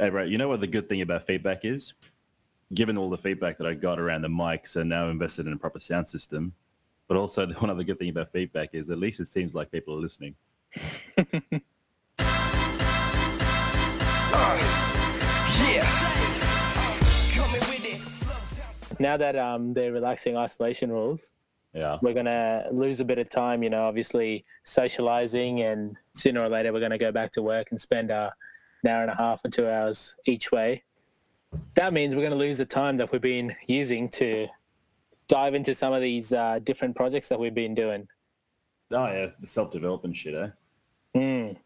Hey, right. You know what the good thing about feedback is? Given all the feedback that I got around the mics and now invested in a proper sound system, but also one other good thing about feedback is at least it seems like people are listening. Now that um, they're relaxing isolation rules, Yeah. we're gonna lose a bit of time. You know, obviously socializing, and sooner or later we're gonna go back to work and spend uh, an hour and a half or two hours each way. That means we're gonna lose the time that we've been using to dive into some of these uh, different projects that we've been doing. Oh yeah, the self-development shit, eh? Mm.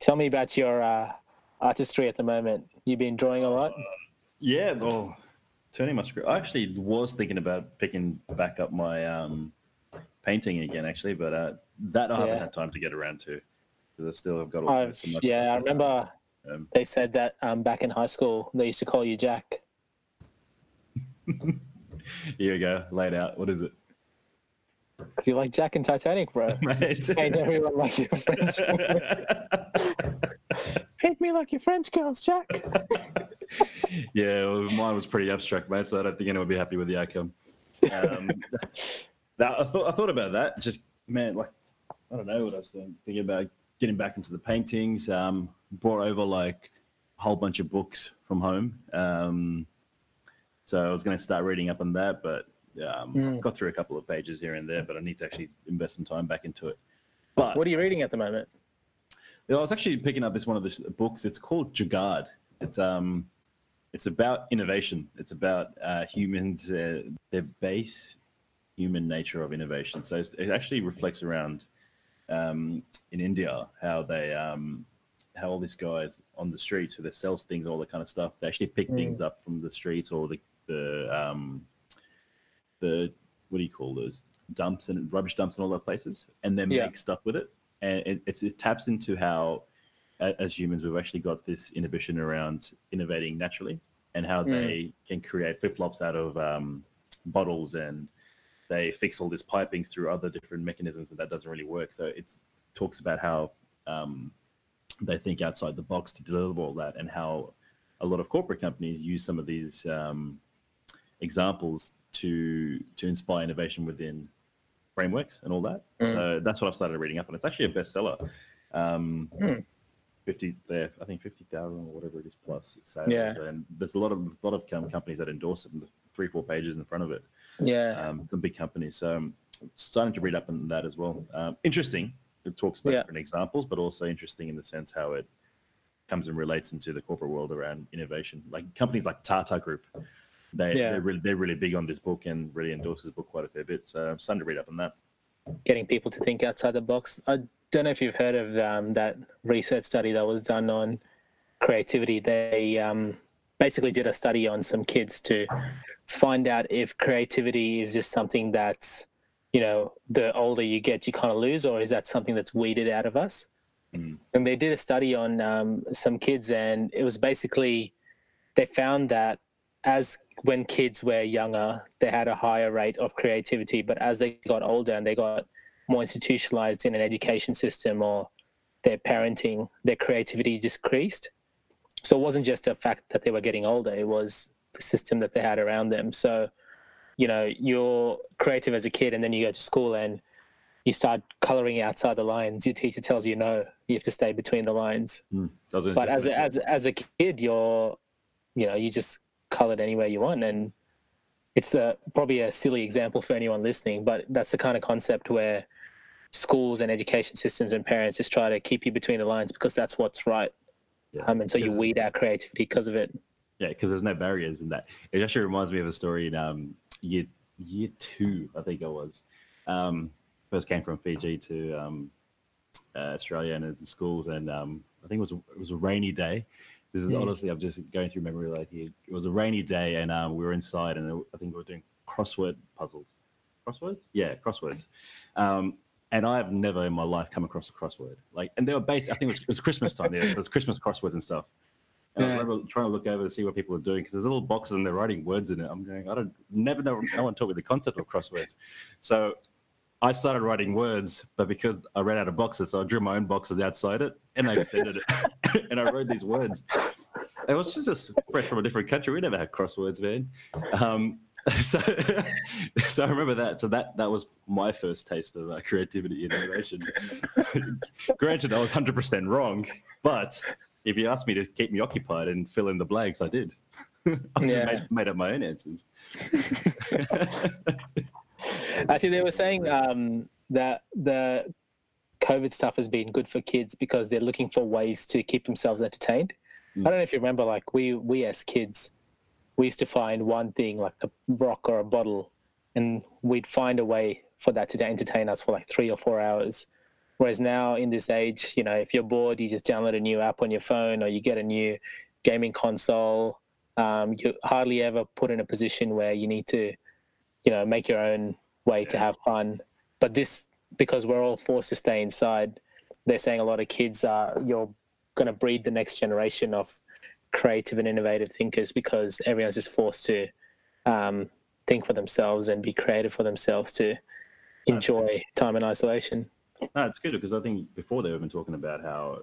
Tell me about your uh, artistry at the moment. You've been drawing a lot. Yeah, well, turning my screen. I actually was thinking about picking back up my um, painting again, actually, but uh, that I haven't had time to get around to because I still have got all I've, so much. yeah, I remember Um, they said that um, back in high school they used to call you Jack. Here we go, laid out. What is it? Because you're like Jack and Titanic, bro. Mate. Paint everyone like your French. Paint me like your French girls, Jack. yeah, well, mine was pretty abstract, mate. So I don't think anyone would be happy with the outcome. Um, that, I thought I thought about that. Just man, like I don't know what I was thinking, thinking about getting back into the paintings. Um, brought over like a whole bunch of books from home. Um, so I was going to start reading up on that, but um, Mm. got through a couple of pages here and there. But I need to actually invest some time back into it. But What are you reading at the moment? I was actually picking up this one of the books. It's called Jugaad. It's um, it's about innovation. It's about uh, humans, uh, their base human nature of innovation. So it's, it actually reflects around um, in India how they um, how all these guys on the streets who they sell things, all that kind of stuff. They actually pick Mm. things up from the streets or the the um, the what do you call those dumps and rubbish dumps and all those places, and then Yeah. make stuff with it. And it, it's, it taps into how, as humans, we've actually got this inhibition around innovating naturally, and how Mm. they can create flip flops out of um, bottles, and they fix all this piping through other different mechanisms, and that doesn't really work. So it talks about how um, they think outside the box to deliver all that, and how a lot of corporate companies use some of these um, examples to to inspire innovation within frameworks and all that. Mm. So that's what I've started reading up on. It's actually a bestseller. Um, Mm. Fifty there, I think fifty thousand or whatever it is plus sales. Yeah. And there's a lot of a lot of companies that endorse it, and the three four pages in front of it. Yeah. Um, some big companies. So I'm starting to read up on that as well. Um, interesting. It talks about Yeah. different examples, but also interesting in the sense how it comes and relates into the corporate world around innovation. Like companies like Tata Group, they, Yeah. they're, really, they're really big on this book and really endorse this book quite a fair bit. So I'm starting to read up on that. Getting people to think outside the box. I don't know if you've heard of um, that research study that was done on creativity. They um, basically did a study on some kids to find out if creativity is just something that's, you know, the older you get, you kind of lose, or is that something that's weeded out of us? Mm. And they did a study on um, some kids, and it was basically they found that as when kids were younger, they had a higher rate of creativity, but as they got older and they got more institutionalized in an education system or their parenting, their creativity decreased. So it wasn't just a fact that they were getting older, it was the system that they had around them. So, you know, you're creative as a kid and then you go to school and you start coloring outside the lines. Your teacher tells you no, you have to stay between the lines. Mm. But as a, as as a kid, you're, you know, you just colored anywhere you want, and it's a, probably a silly example for anyone listening, but that's the kind of concept where schools and education systems and parents just try to keep you between the lines because that's what's right, Yeah. um, and so you weed out creativity because of it. Yeah, because there's no barriers in that. It actually reminds me of a story in um, year year two, I think I was. Um, first came from Fiji to um, uh, Australia and in schools, and um, I think it was a, it was a rainy day. This is Mm. honestly, I'm just going through memory lane here. It was a rainy day, and um, we were inside, and I think we were doing crossword puzzles. Crosswords? Yeah, crosswords. Um, and I have never in my life come across a crossword. Like, and they were based. I think it was, it was Christmas time. Yeah, it was Christmas crosswords and stuff. Yeah. remember trying to look over to see what people are doing because there's little boxes and they're writing words in it. I'm going, I don't never know. No one taught me the concept of crosswords. So I started writing words, but because I ran out of boxes, so I drew my own boxes outside it and I extended it and I wrote these words. it was just a fresh from a different country. We never had crosswords, man. Um, so, so I remember that. So that that was my first taste of uh, creativity and innovation. Granted, I was hundred percent wrong, but if you asked me to keep me occupied and fill in the blanks, I did. I just Yeah. made, made up my own answers. Actually, they were saying um, that the COVID stuff has been good for kids because they're looking for ways to keep themselves entertained. Mm. I don't know if you remember, like we we as kids, we used to find one thing like a rock or a bottle, and we'd find a way for that to entertain us for like three or four hours. Whereas now in this age, you know, if you're bored, you just download a new app on your phone or you get a new gaming console. Um, you hardly ever put in a position where you need to, you know, make your own way to have fun. But this, because we're all forced to stay inside, they're saying a lot of kids are you're going to breed the next generation of creative and innovative thinkers because everyone's just forced to um, think for themselves and be creative for themselves to enjoy time in isolation. No, it's good because I think before they were even talking about how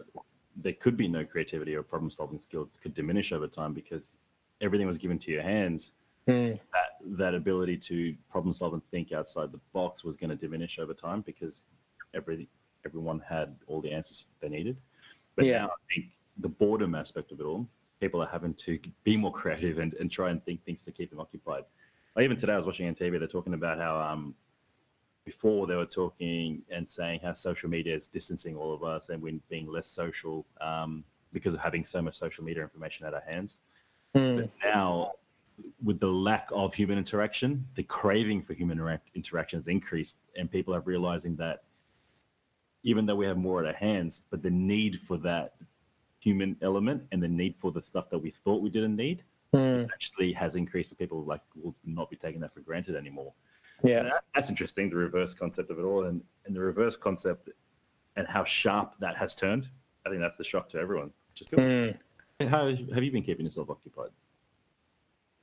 there could be no creativity or problem solving skills could diminish over time because everything was given to your hands. Mm, That that ability to problem solve and think outside the box was going to diminish over time because every everyone had all the answers they needed. But Yeah. now I think the boredom aspect of it all, people are having to be more creative and, and try and think things to keep them occupied. Like even today, I was watching on TV. They're talking about how um, before they were talking and saying how social media is distancing all of us and we're being less social um, because of having so much social media information at our hands. mm, But now, with the lack of human interaction, the craving for human interac- interaction has increased, and people are realizing that even though we have more at our hands, but the need for that human element and the need for the stuff that we thought we didn't need mm, actually has increased. People like will not be taking that for granted anymore. Yeah. That, that's interesting, the reverse concept of it all, and, and the reverse concept and how sharp that has turned. I think that's the shock to everyone. Just Mm. how have you been keeping yourself occupied?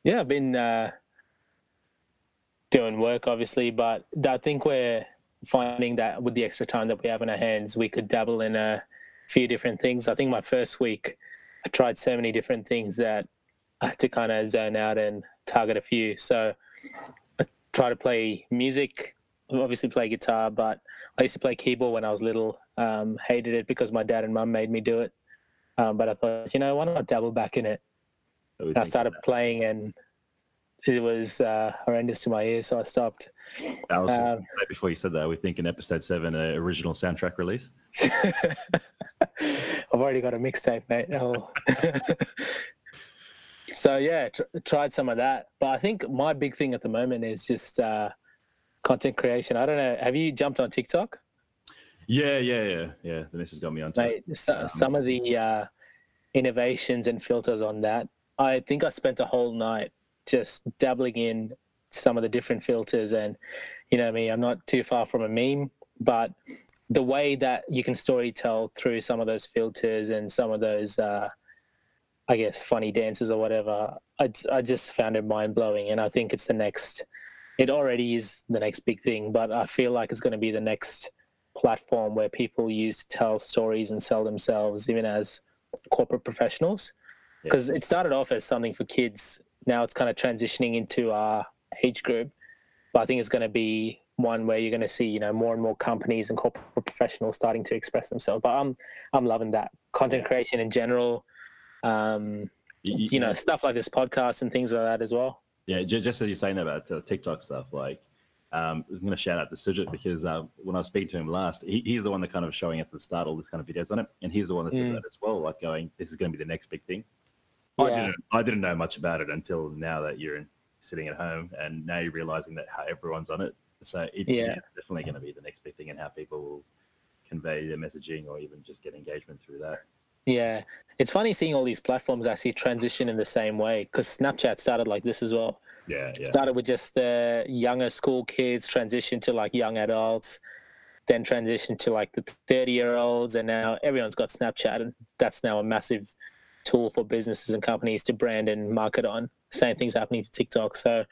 Yeah, I've been uh, doing work, obviously, but I think we're finding that with the extra time that we have in our hands, we could dabble in a few different things. I think my first week, I tried so many different things that I had to kind of zone out and target a few. So I try to play music, obviously play guitar, but I used to play keyboard when I was little. Um, hated it because my dad and mum made me do it. Um, but I thought, you know, why not dabble back in it? I started playing and it was uh, horrendous to my ears, so I stopped. I was just Um, before you said that, we think in episode seven, uh, original soundtrack release. I've already got a mixtape, mate. Oh. so yeah, tr- tried some of that, but I think my big thing at the moment is just uh, content creation. I don't know. Have you jumped on TikTok? Yeah, yeah, yeah, yeah. The missus got me on. Mate, so, some of the uh, innovations and filters on that. I think I spent a whole night just dabbling in some of the different filters, and you know I me, I'm not too far from a meme, but the way that you can story tell through some of those filters and some of those, uh, I guess, funny dances or whatever, I, I just found it mind blowing, and I think it's the next. It already is the next big thing, but I feel like it's going to be the next platform where people use to tell stories and sell themselves, even as corporate professionals. Yeah. Because it started off as something for kids. Now it's kind of transitioning into our age group. But I think it's going to be one where you're going to see, you know, more and more companies and corporate professionals starting to express themselves. But I'm, I'm loving that content creation in general. Um, You, you know, stuff like this podcast and things like that as well. yeah. ju- Just as you're saying about uh, TikTok stuff, like um, I'm going to shout out to Sujit because uh, when I was speaking to him last, he, he's the one that kind of showing us the start all this kind of videos on it, and he's the one that said Mm. that as well, like going, "This is going to be the next big thing." I Yeah. didn't, I didn't know much about it until now that you're sitting at home, and now you're realizing that how everyone's on it. So it Yeah. is definitely going to be the next big thing, and how people will convey their messaging or even just get engagement through that. Yeah, it's funny seeing all these platforms actually transition in the same way because Snapchat started like this as well. Yeah, yeah. Started with just the younger school kids, transitioned to like young adults, then transitioned to like the 30 year olds, and now everyone's got Snapchat, and that's now a massive tool for businesses and companies to brand and market on. Same thing's happening to TikTok. So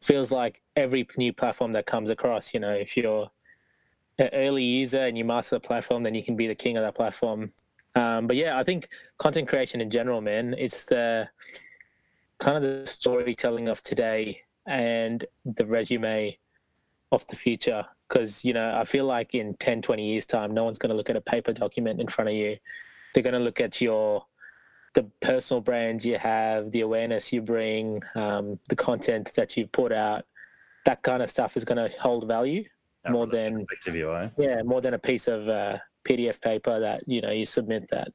feels like every new platform that comes across, you know, if you're an early user and you master the platform, then you can be the king of that platform Um, but yeah, I think content creation in general, man, it's the kind of the storytelling of today and the resume of the future. Because, you know, I feel like in 10, 20 years' time, no one's going to look at a paper document in front of you. They're going to look at your the personal brand you have, the awareness you bring, um, the content that you've put out, that kind of stuff is going to hold value That more than UI. yeah, more than a piece of uh, PDF paper that you know you submit that.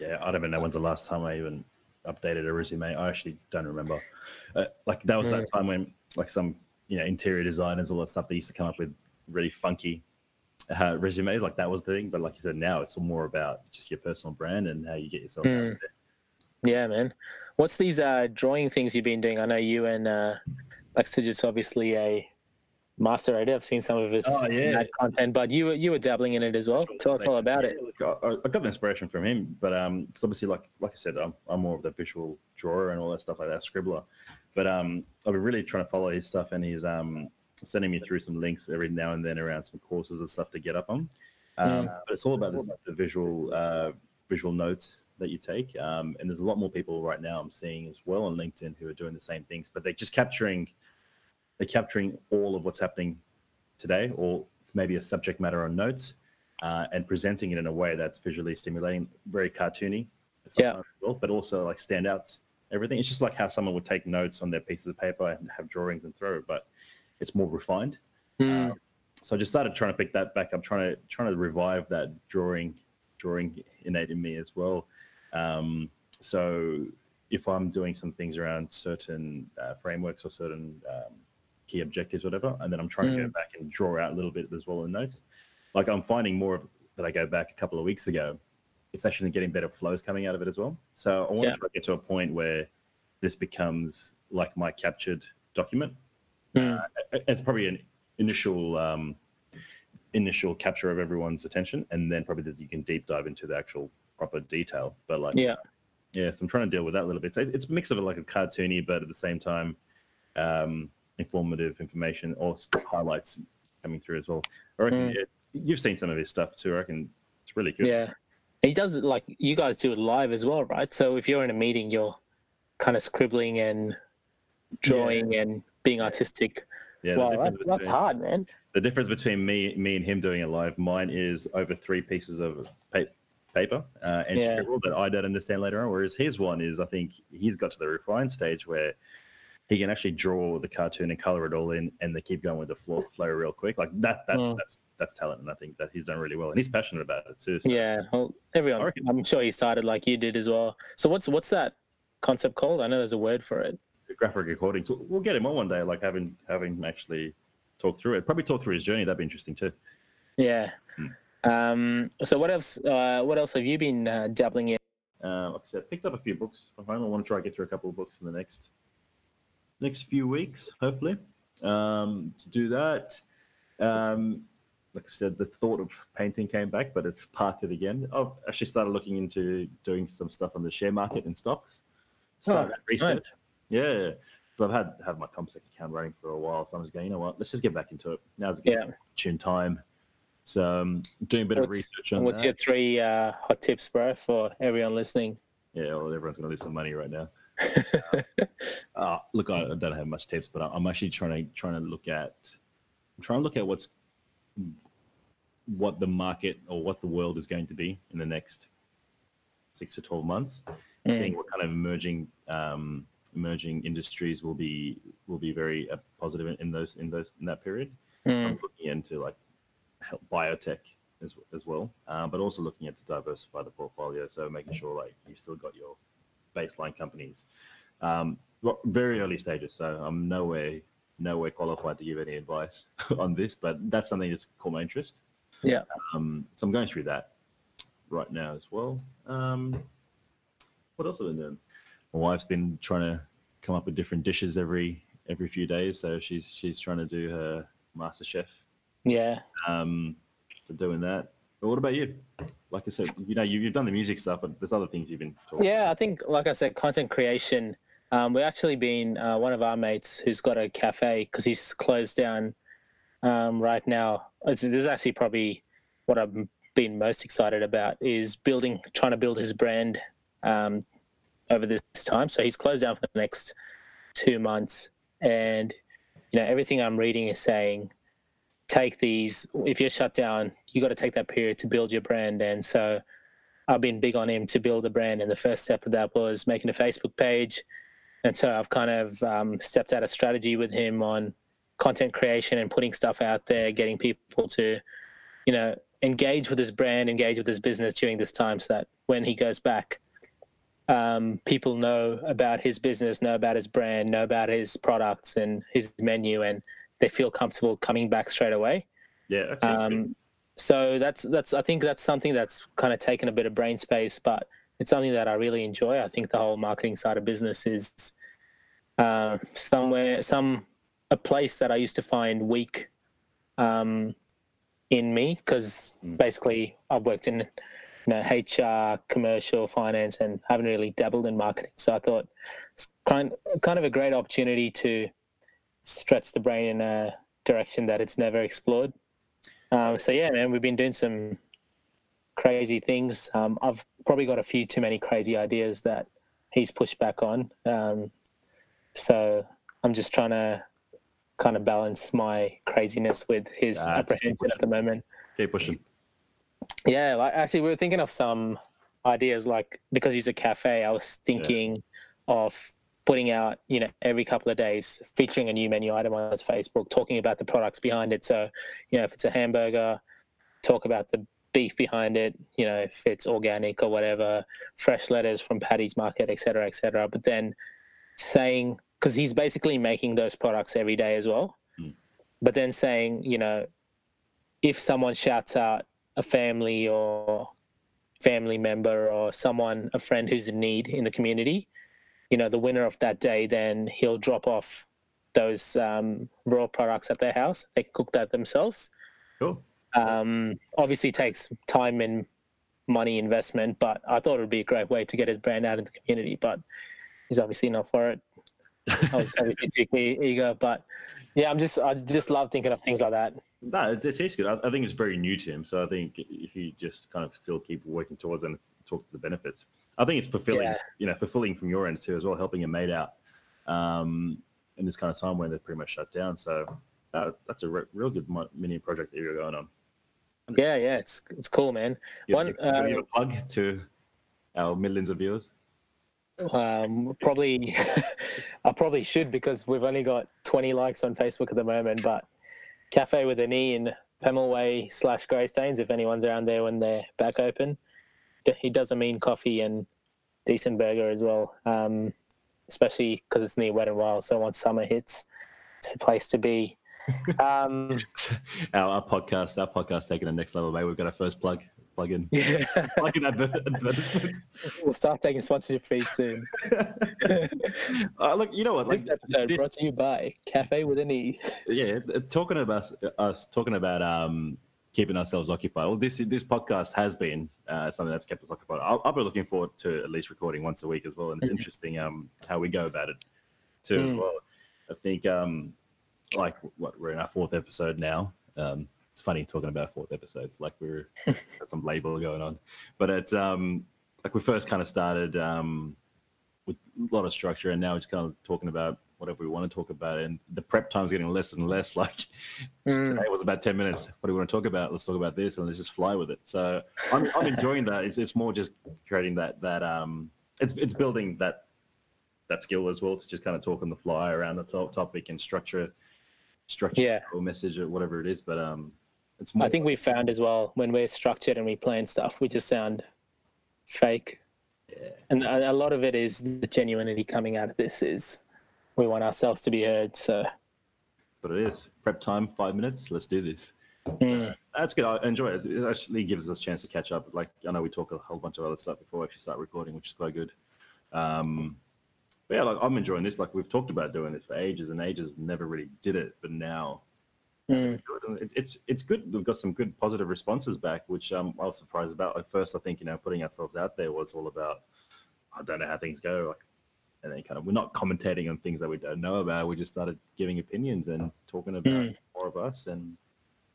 Yeah, I don't even know when's the last time I even updated a resume. I actually don't remember. Uh, like that was that time when like some you know interior designers, all that stuff, they used to come up with really funky uh, resumes. Like that was the thing. But like you said, now it's more about just your personal brand and how you get yourself out Mm. there. Yeah, man. What's these uh, drawing things you've been doing? I know you and uh, like Sujit's obviously a master editor. I've seen some of his Oh, yeah. content, but you were you were dabbling in it as well. Tell us all about it. Yeah, look, I, I got inspiration from him, but um, because obviously, like like I said, I'm, I'm more of the visual drawer and all that stuff like that, scribbler. But um, I've been really trying to follow his stuff, and he's um sending me through some links every now and then around some courses and stuff to get up on. Um, But it's all about this, the visual uh, visual notes that you take, um, and there's a lot more people right now I'm seeing as well on LinkedIn who are doing the same things, but they're just capturing they're capturing all of what's happening today, or maybe a subject matter on notes, uh, and presenting it in a way that's visually stimulating, very cartoony, Yeah. well, but also like standouts. Everything. It's just like how someone would take notes on their pieces of paper and have drawings and throw, but it's more refined. Mm, So I just started trying to pick that back up, trying to trying to revive that drawing drawing innate in me as well. Um, so if I'm doing some things around certain uh, frameworks or certain um, key objectives, whatever, and then I'm trying to go back and draw out a little bit as well in notes. Like I'm finding more of that I go back a couple of weeks ago. It's actually getting better flows coming out of it as well. So I want Yeah. to try to get to a point where this becomes like my captured document mm, uh, it's probably an initial um, initial capture of everyone's attention, and then probably that you can deep dive into the actual proper detail. But like, yeah. yeah, so I'm trying to deal with that a little bit. So it's a mix of like a cartoony, but at the same time, um, informative information or highlights coming through as well. I reckon Mm. it, you've seen some of his stuff too. I reckon it's really good. Yeah. He does it like you guys do it live as well, right? So if you're in a meeting, you're kind of scribbling and drawing and being artistic. Yeah, wow, that's, that's between- hard, man. the difference between me me and him doing it live mine is over three pieces of pa- paper uh, and Yeah. scribble that i don't understand later on whereas his one is i think he's got to the refined stage where he can actually draw the cartoon and color it all in and they keep going with the flow, flow real quick like that that's Mm. that's that's talent and i think that he's done really well and he's passionate about it too so Yeah. Well, everyone's. reckon- I'm sure he started like you did as well. So what's what's that concept called? I know there's a word for it. graphic recording so we'll get him on one day like having having actually talk through it probably talk through his journey that'd be interesting too Yeah. Hmm. Um, so what else? Uh, what else have you been uh, dabbling in? Uh, like I said, picked up a few books from home. I want to try and get through a couple of books in the next next few weeks, hopefully. Um, to do that, um, like I said, the thought of painting came back, but it's parked it again. I've actually started looking into doing some stuff on the share market and stocks. Started Oh, research. nice. Yeah. So I've had have my CommSec account running for a while, so I'm just going. You know what? Let's just get back into it. Now's a good Yeah. opportune time. So um, doing a bit of research on What's that. your three uh, hot tips, bro, for everyone listening? Yeah, well, everyone's going to lose some money right now. Uh, look, I, don't have much tips, but I'm actually trying to trying to look at I'm trying to look at what's what the market or what the world is going to be in the next six to twelve months. Mm. Seeing what kind of emerging um, emerging industries will be will be very uh, positive in, in those in those in that period. Mm, I'm looking into like health- biotech as as well, uh, but also looking at to diversify the portfolio. So making sure like you've still got your baseline companies. Um, very early stages, so I'm nowhere nowhere qualified to give any advice on this, but that's something that's caught my interest. Yeah. Um, so I'm going through that right now as well. Um, what else have I been doing? My wife's been trying to come up with different dishes every every few days, so she's she's trying to do her Master Chef yeah. um, for doing that. But what about you? Like I said, you know, you, you've done the music stuff, but there's other things you've been talking. Yeah, I think, like I said, content creation. Um, we've actually been uh, one of our mates who's got a cafe because he's closed down um, right now. It's, this is actually probably what I've been most excited about is building, trying to build his brand um, over this time. So he's closed down for the next two months, and you know everything I'm reading is saying take these. If you're shut down, you got to take that period to build your brand, and so. I've been big on him to build a brand, and the first step of that was making a Facebook page. And so I've kind of um, stepped out a strategy with him on content creation and putting stuff out there, getting people to, you know, engage with his brand, engage with his business during this time, so that when he goes back, um, people know about his business, know about his brand, know about his products and his menu, and they feel comfortable coming back straight away. Yeah, Um, so that's that's I think that's something that's kind of taken a bit of brain space, but it's something that I really enjoy. I think the whole marketing side of business is uh, somewhere some a place that I used to find weak um, in me because Mm. basically I've worked in you know HR, commercial, finance, and haven't really dabbled in marketing. So I thought it's kind kind of a great opportunity to stretch the brain in a direction that it's never explored. Um, so yeah, man, we've been doing some crazy things. Um, I've probably got a few too many crazy ideas that he's pushed back on. Um, so I'm just trying to kind of balance my craziness with his just apprehension at the moment. keep pushing. Yeah, like actually, we were thinking of some ideas. Like because he's a cafe, I was thinking of putting out, you know, every couple of days, featuring a new menu item on his Facebook, talking about the products behind it. So, you know, if it's a hamburger, talk about the beef behind it. You know, if it's organic or whatever, fresh lettuce from Paddy's Market, et cetera, et cetera. But then saying because he's basically making those products every day as well. Mm. But then saying, you know, if someone shouts out a family or family member or someone, a friend who's in need in the community, you know, the winner of that day, then he'll drop off those um, raw products at their house. They can cook that themselves. Cool. Um, obviously, takes time and money investment, but I thought it would be a great way to get his brand out in the community. But he's obviously not for it. I was obviously too eager, but yeah, I'm just I just love thinking of things like that. No, it's, it's actually good. I, I think it's very new to him, so I think if you just kind of still keep working towards and talk to the benefits, I think it's fulfilling. Yeah. You know, fulfilling from your end too as well, helping a mate out um, in this kind of time when they're pretty much shut down. So uh, that's a re- real good mini project that you're going on. Yeah, yeah, it's it's cool, man. You One, you- you wanna uh, give a plug to our millions of viewers. Um, probably, I probably should because we've only got 20 likes on Facebook at the moment. But Cafe with an E in Pemulwuy slash Greystanes, if anyone's around there when they're back open. He does a mean coffee and decent burger as well, um, especially because it's near Wet and Wild. So once summer hits, it's the place to be. Um, Our, our podcast, our podcast taking the next level, mate. We've got our first plug, plug in, yeah, plug in adver- advertisement. we'll start taking sponsorship fees soon. uh, look, you know what? Like, This episode this- brought to you by Cafe with an E. yeah, talking about us, talking about um, keeping ourselves occupied. Well, this this podcast has been uh, something that's kept us occupied. I'll, I'll be looking forward to at least recording once a week as well, and it's interesting um, how we go about it too as Mm. well. I think um, like what we're in our fourth episode now. Um, it's funny talking about fourth episodes, like we're got some label going on, but it's um, like we first kind of started um, with a lot of structure, and now we're just kind of talking about whatever we want to talk about, and the prep time is getting less and less. Like Mm. today was about ten minutes. What do we want to talk about? Let's talk about this, and let's just fly with it. So I'm, I'm enjoying that. It's it's more just creating that that um, it's it's building that that skill as well to just kind of talk on the fly around the to- topic and structure structure Yeah. or message or whatever it is. But um, it's more. I think we found as well when we're structured and we plan stuff, we just sound fake. Yeah. And a a lot of it is the genuinity coming out of this is we want ourselves to be heard. So but it is prep time. Five minutes. Let's do this. mm, That's good. I enjoy it. It actually gives us a chance to catch up. Like I know we talk a whole bunch of other stuff before we actually start recording, which is quite good. Um, but yeah, like I'm enjoying this. Like we've talked about doing this for ages and ages, never really did it, but now mm, it, it's it's good. We've got some good positive responses back, which um, I was surprised about. At first, I think you know putting ourselves out there was all about I don't know how things go, like, and then kind of we're not commentating on things that we don't know about. We just started giving opinions and talking about Mm. more of us, and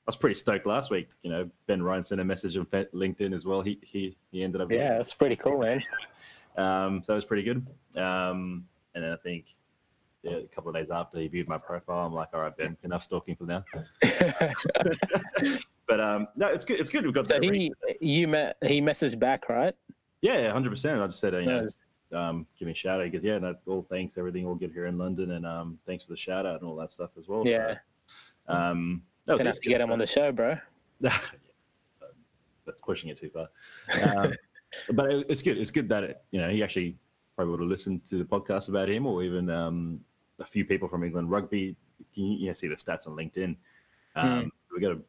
I was pretty stoked last week. You know, Ben Ryan sent a message on LinkedIn as well. He he he ended up. Yeah, that's pretty cool, man. Um, so it was pretty good. Um, and then I think yeah, a couple of days after he viewed my profile, I'm like, all right, Ben, enough stalking for now. But um, no, it's good. It's good. We've got so that. he you met he messaged back, right? Yeah, hundred percent. I just said, uh, you know, Nice. Um, give me a shout out. He goes, yeah, no, all thanks, everything all get here in London, and um, thanks for the shout out and all that stuff as well. So, Yeah. um, no, Gonna have to get him on the show, bro. That's pushing it too far. Um, but it, it's good. It's good that it, you know he actually probably would have listened to the podcast about him, or even um, a few people from England rugby. You, you know, see the stats on LinkedIn. Um, We got a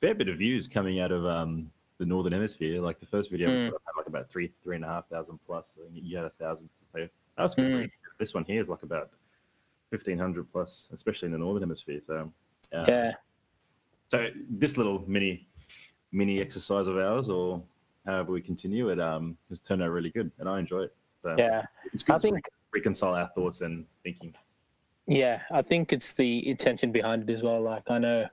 fair bit of views coming out of um, the northern hemisphere. Like the first video Mm. had like about three, three and a half thousand plus. I think you had a thousand. So that was good. Mm. This one here is like about fifteen hundred plus, especially in the northern hemisphere. So uh, Yeah. so this little mini mini exercise of ours, or however we continue it, um, has turned out really good, and I enjoy it. So Yeah. it's good I to think re- reconcile our thoughts and thinking. Yeah, I think it's the intention behind it as well. Like I know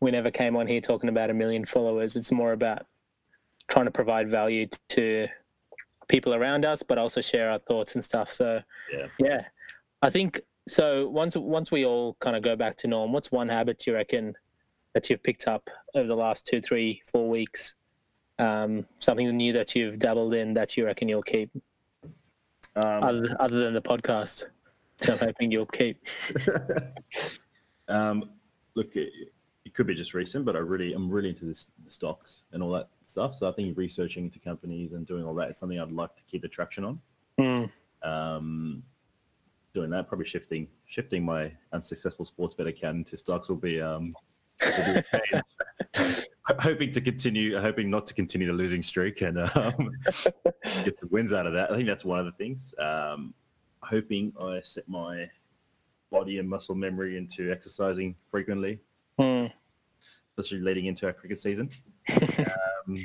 we never came on here talking about a million followers. It's more about trying to provide value to people around us, but also share our thoughts and stuff. So Yeah. yeah, I think so. Once once we all kind of go back to norm, what's one habit you reckon that you've picked up over the last two, three, four weeks? Um, something new that you've dabbled in that you reckon you'll keep, Um, other, other than the podcast. I'm hoping you'll keep. um, look, it, could be just recent, but I really, I'm really into this, the stocks and all that stuff. So I think researching into companies and doing all that is something I'd like to keep attraction on. Mm. um, doing that, probably shifting shifting my unsuccessful sports bet account into stocks will be um, will be a change. Ho- hoping to continue, hoping not to continue the losing streak and um, get some wins out of that. I think that's one of the things. Um, hoping I set my body and muscle memory into exercising frequently, Mm. Especially leading into our cricket season. um,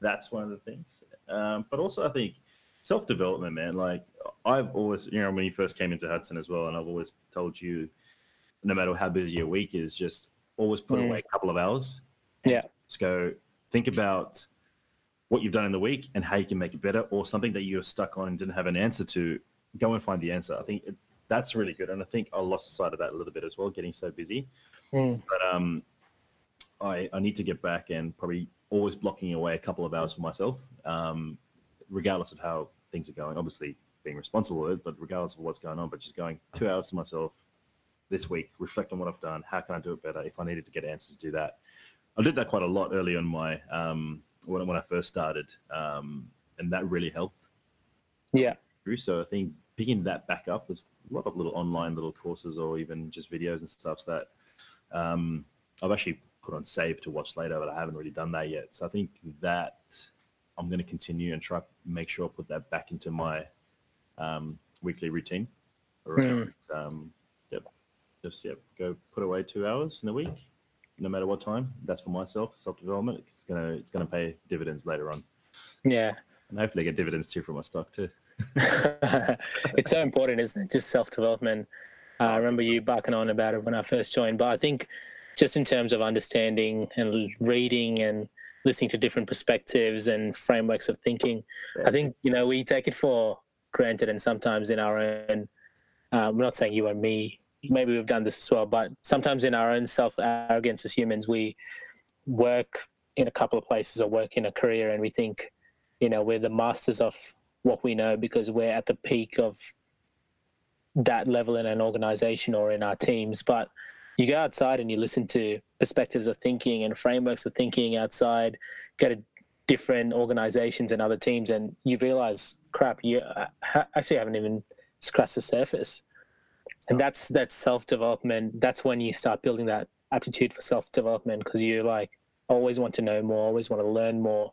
that's one of the things. Um, but also, I think self development, man. Like I've always, you know, when you first came into Hudson as well, and I've always told you, no matter how busy your week is, just always put Mm. away a couple of hours. Yeah. Just go think about what you've done in the week and how you can make it better, or something that you're stuck on and didn't have an answer to. Go and find the answer. I think it, that's really good, and I think I lost sight of that a little bit as well, getting so busy Mm. but um, I I need to get back and probably always blocking away a couple of hours for myself, um, regardless of how things are going. Obviously, being responsible with it, but regardless of what's going on, but just going two hours to myself this week, reflect on what I've done. How can I do it better? If I needed to get answers, do that. I did that quite a lot early on my um, when when I first started, um, and that really helped Yeah. So I think picking that back up, there's a lot of little online little courses or even just videos and stuff that um, I've actually put on save to watch later, but I haven't really done that yet. So I think that I'm going to continue and try make sure I put that back into my um, weekly routine. Around, um, yep, just yep, go put away two hours in a week, no matter what time. That's for myself, self development. It's gonna it's gonna pay dividends later on, Yeah. and hopefully I get dividends too from my stock too. it's so important, isn't it? Just self development. Uh, I remember you barking on about it when I first joined, but I think just in terms of understanding and reading and listening to different perspectives and frameworks of thinking, I think you know we take it for granted, and sometimes in our own, uh, I'm not saying you and me, maybe we've done this as well, but sometimes in our own self arrogance as humans, we work in a couple of places or work in a career, and we think, you know, we're the masters of what we know because we're at the peak of that level in an organization or in our teams. But you go outside and you listen to perspectives of thinking and frameworks of thinking outside, go to different organizations and other teams, and you realize, crap, you uh, actually haven't even scratched the surface. And that's that self development. That's when you start building that aptitude for self development because you like always want to know more, always want to learn more.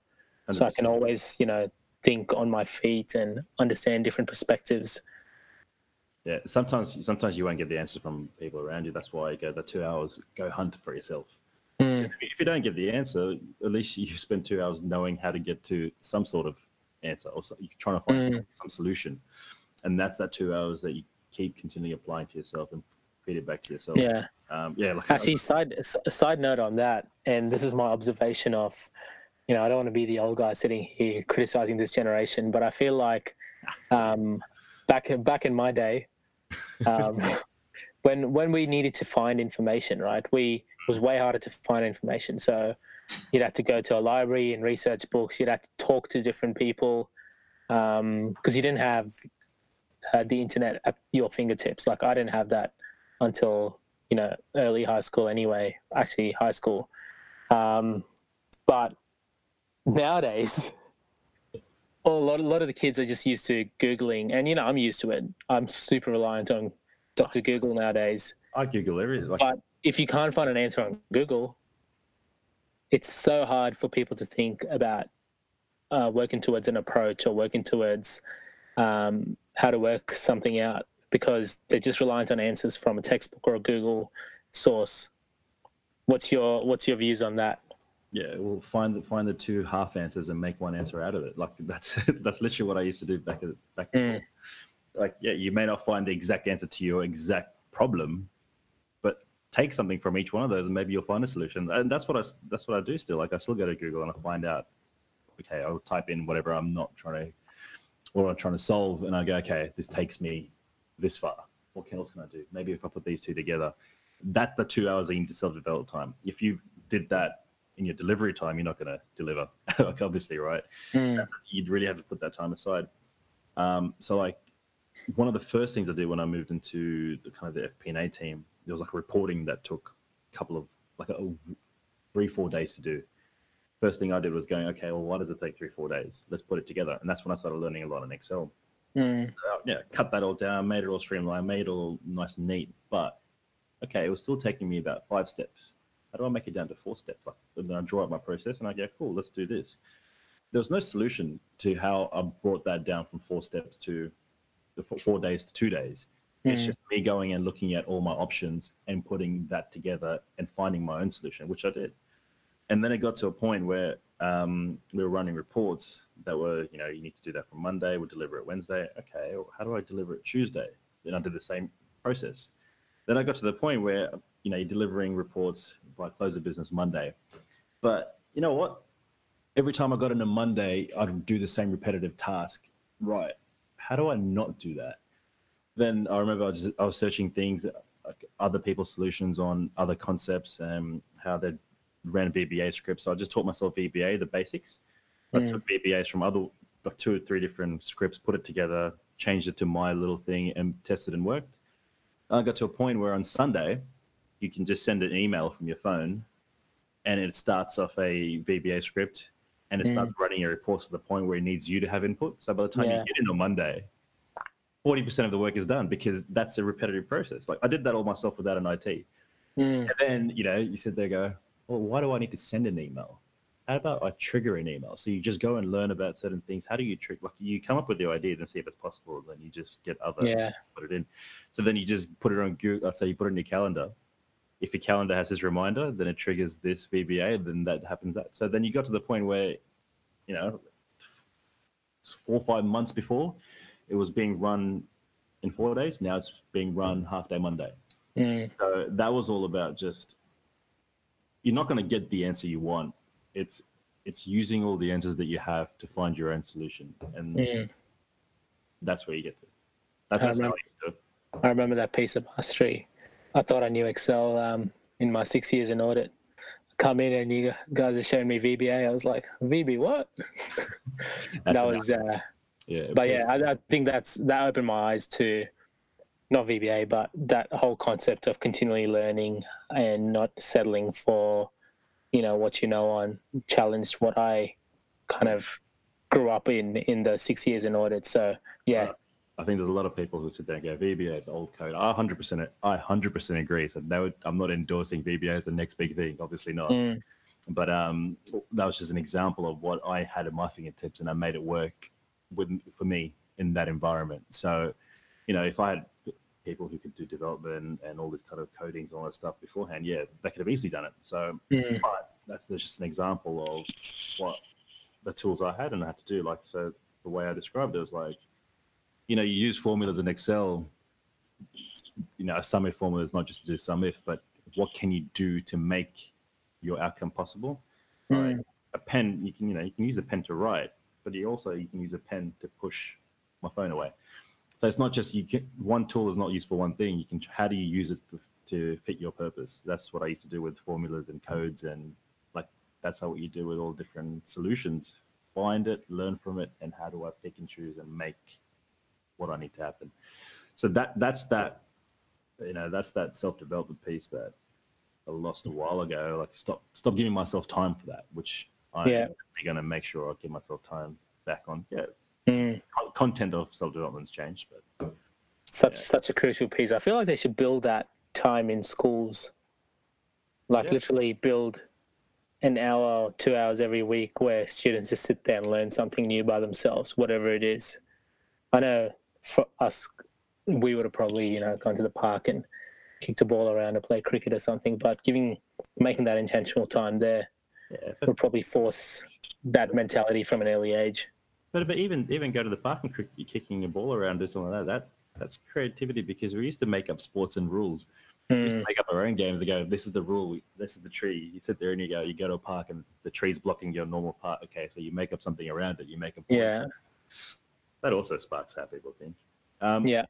So I can always, you know, think on my feet and understand different perspectives. Yeah, sometimes sometimes you won't get the answer from people around you. That's why you go the two hours. Go hunt for yourself. Mm, If you don't get the answer, at least you spend two hours knowing how to get to some sort of answer, or so, you're trying to find Mm. some solution. And that's that two hours that you keep continually applying to yourself and feed it back to yourself. Yeah. Um, yeah. Like, Actually, side a side note on that, and this is my observation of, you know, I don't want to be the old guy sitting here criticizing this generation, but I feel like, um, back back in my day, um, when when we needed to find information, right, we it was way harder to find information. So you'd have to go to a library and research books. You'd have to talk to different people because um, you didn't have uh, the internet at your fingertips. Like I didn't have that until you know early high school anyway. Actually, high school. Um, but nowadays, a lot, a lot of the kids are just used to googling, and you know I'm used to it. I'm super reliant on Dr. Google nowadays. I Google everything. Like, But if you can't find an answer on Google, it's so hard for people to think about uh, working towards an approach or working towards um, how to work something out because they're just reliant on answers from a textbook or a Google source. What's your What's your views on that? Yeah, we'll find the, find the two half answers and make one answer out of it. Like that's that's literally what I used to do back at back. Mm. Like yeah, you may not find the exact answer to your exact problem, but take something from each one of those and maybe you'll find a solution. And that's what I that's what I do still. Like I still go to Google and I find out. Okay, I'll type in whatever I'm not trying to, or I'm trying to solve, and I go, okay, this takes me this far. What else can I do? Maybe if I put these two together, that's the two hours you need to self-develop time. If you did that in your delivery time, you're not going to deliver, like obviously, right? Mm. You'd really have to put that time aside. Um, so, like, one of the first things I did when I moved into the kind of the FP&A team, there was like a reporting that took a couple of like a, three, four days to do. First thing I did was going, okay, well, why does it take three, four days? Let's put it together, and that's when I started learning a lot in Excel Mm. uh, yeah, cut that all down, made it all streamlined, made it all nice and neat. But okay, it was still taking me about five steps. How do I make it down to four steps? Like, and then I draw up my process and I go, cool, let's do this. There was no solution to how I brought that down from four steps to the four, four days to two days. It's Mm. just me going and looking at all my options and putting that together and finding my own solution, which I did. And then it got to a point where um, we were running reports that were, you know, you need to do that from Monday, we'll deliver it Wednesday. Okay, well, how do I deliver it Tuesday? Then I did the same process. Then I got to the point where, you know, you're delivering reports by close of business Monday. But you know what? Every time I got into Monday, I'd do the same repetitive task. Right. How do I not do that? Then I remember I was, I was searching things, like other people's solutions on other concepts and how they ran VBA scripts. So I just taught myself VBA, the basics. I Mm. took VBAs from other like two or three different scripts, put it together, changed it to my little thing, and tested and worked. I got to a point where on Sunday, you can just send an email from your phone, and it starts off a VBA script, and it Mm. starts running your reports to the point where it needs you to have input. So by the time Yeah. you get in on Monday, forty percent of the work is done because that's a repetitive process. Like I did that all myself without an IT. Mm. And then, you know, you sit there go, well, why do I need to send an email? How about I trigger an email? So you just go and learn about certain things. How do you trick? Like you come up with the idea and see if it's possible, and then you just get other Yeah. put it in. So then you just put it on Google. Let's say you put it in your calendar. If your calendar has this reminder, then it triggers this VBA. Then that happens. That so then you got to the point where, you know, four or five months before, it was being run in four days. Now it's being run half day Monday. Mm. So that was all about just you're not going to get the answer you want. It's it's using all the answers that you have to find your own solution, and Mm. that's where you get to. That's, I that's how I remember- to. I remember that piece of mastery. I thought I knew Excel um, in my six years in audit. Come in and you guys are showing me VBA. I was like, VB what? That enough. was, uh, yeah. but yeah, I, I think that's that opened my eyes to not VBA, but that whole concept of continually learning and not settling for, you know, what you know on challenged what I kind of grew up in in the six years in audit. So yeah, Right. I think there's a lot of people who sit there and go, VBA is old code. I 100%, I 100% agree. So no, I'm not endorsing VBA as the next big thing. Obviously not. Mm, But um, that was just an example of what I had at my fingertips, and I made it work with for me in that environment. So, you know, if I had people who could do development and all this kind of codings and all that stuff beforehand, yeah, they could have easily done it. So, mm, but that's just an example of what the tools I had and I had to do. Like, so the way I described it was like, you know, you use formulas in Excel. you know a sum if formula is not just to do sum if, but what can you do to make your outcome possible? Mm. Like a pen, you can you know you can use a pen to write, but you also you can use a pen to push my phone away. So it's not just you can, one tool is not used for one thing. You can how do you use it to, to fit your purpose? That's what I used to do with formulas and codes and like that's how what you do with all different solutions. Find it, learn from it, and how do I pick and choose and make what I need to happen. So that that's that you know that's that self development piece that I lost a while ago. Like stop stop giving myself time for that, which I'm Yeah. going to make sure I give myself time back on. Yeah, Mm. con- content of self development's changed, but Such Yeah. such a crucial piece. I feel like they should build that time in schools. Like Yeah. literally build an hour or two hours every week where students just sit there and learn something new by themselves, whatever it is. I know for us, we would have probably, you know, gone to the park and kicked a ball around or play cricket or something, but giving making that intentional time there yeah. Would probably force that mentality from an early age. but but even even go to the park and kicking a ball around or something like that. That that's creativity because we used to make up sports and rules. We used to hmm. make up our own games and go, this is the rule, this is the tree. You sit there and you go, you go to a park and the tree's blocking your normal part. Okay, so you make up something around it. You make a point. Yeah. That also sparks how people think. Um, Yeah.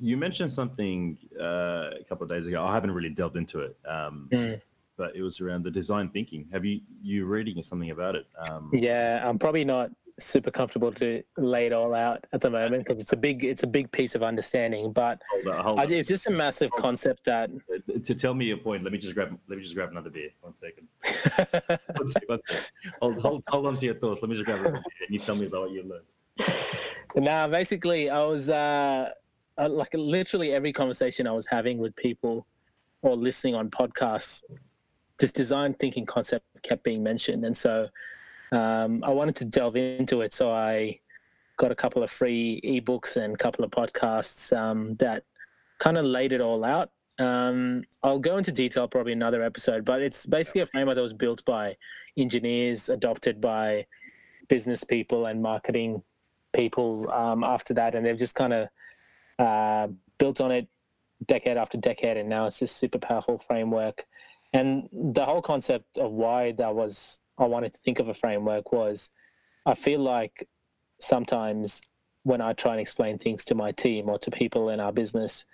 You mentioned something uh, a couple of days ago. I haven't really delved into it, um, Mm. but it was around the design thinking. Have you you reading something about it? Um, Yeah, I'm probably not super comfortable to lay it all out at the moment because it's a big it's a big piece of understanding. But hold on, hold I, it's just a massive concept that Uh, to tell me your point, let me just grab let me just grab another beer. One second. One second. One second. Hold, hold, hold on to your thoughts. Let me just grab another beer and you tell me about what you learned. Nah, basically, I was uh, uh, like literally every conversation I was having with people or listening on podcasts, this design thinking concept kept being mentioned, and so um, I wanted to delve into it. So I got a couple of free ebooks and a couple of podcasts um, that kind of laid it all out. Um, I'll go into detail probably another episode, but it's basically a framework that was built by engineers, adopted by business people and marketing people um, after that, and they've just kind of uh, built on it decade after decade, and now it's this super powerful framework. And the whole concept of why that was I wanted to think of a framework was I feel like sometimes when I try and explain things to my team or to people in our business,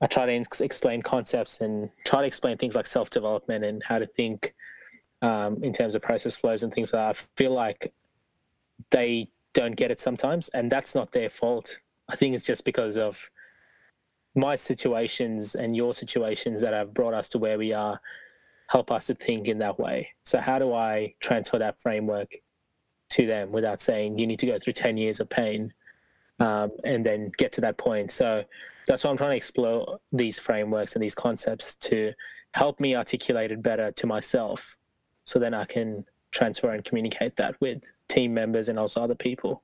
I try to ex- explain concepts and try to explain things like self development and how to think um, in terms of process flows and things like that. I feel like they don't get it sometimes, and that's not their fault. I think it's just because of my situations and your situations that have brought us to where we are help us to think in that way. So how do I transfer that framework to them without saying you need to go through 10 years of pain um, and then get to that point? So that's why I'm trying to explore these frameworks and these concepts to help me articulate it better to myself so then I can transfer and communicate that with team members and also other people.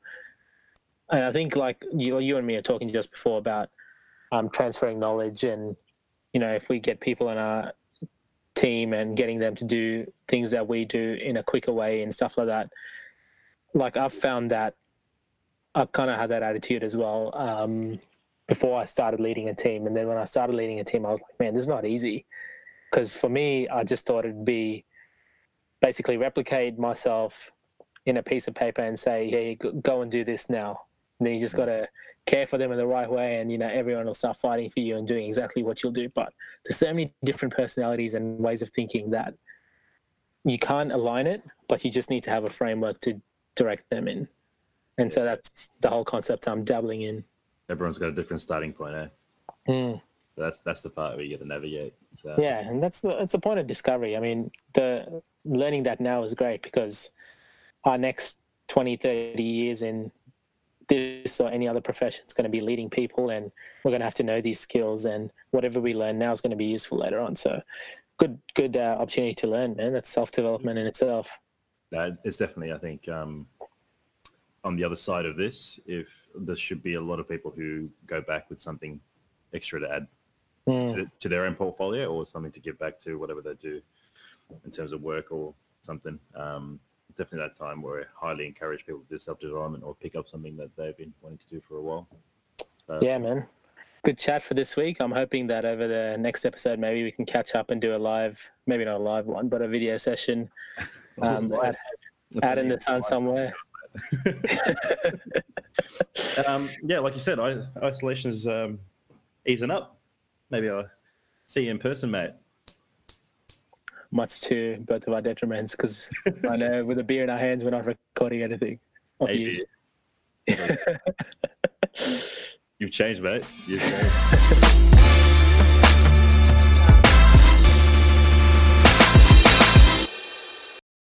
And I think like you, you and me are talking just before about um, transferring knowledge and you know if we get people in our team and getting them to do things that we do in a quicker way and stuff like that like i've found that i've kind of had that attitude as well um, before i started leading a team and then when i started leading a team i was like man this is not easy because for me i just thought it'd be basically replicate myself in a piece of paper and say hey go- and do this now. And then you just got to care for them in the right way and you know everyone will start fighting for you and doing exactly what you'll do. But there's so many different personalities and ways of thinking that you can't align it but you just need to have a framework to direct them in. And so that's the whole concept i'm dabbling in. Everyone's got a different starting point, eh? Mm. That's that's the part where you got to navigate. So, yeah and that's the that's the point of discovery. I mean the learning that now is great because our next 20 30 years in this or any other profession is going to be leading people and we're going to have to know these skills and whatever we learn now is going to be useful later on so good good uh, opportunity to learn man that's self-development in itself that it's definitely. I think um, on the other side of this, if there should be a lot of people who go back with something extra to add Mm. to, to their own portfolio or something to give back to whatever they do in terms of work or something. Um, definitely that time where I highly encourage people to do self development or pick up something that they've been wanting to do for a while. So, yeah man good chat for this week. I'm hoping that over the next episode, maybe we can catch up and do a live, maybe not a live one, but a video session um, out, out in the sun somewhere. um, yeah, like you said, isolation is um, easing up. Maybe I'll see you in person, mate. Much to both of our detriments, because I know with a beer in our hands, we're not recording anything. You've changed, mate. You've changed.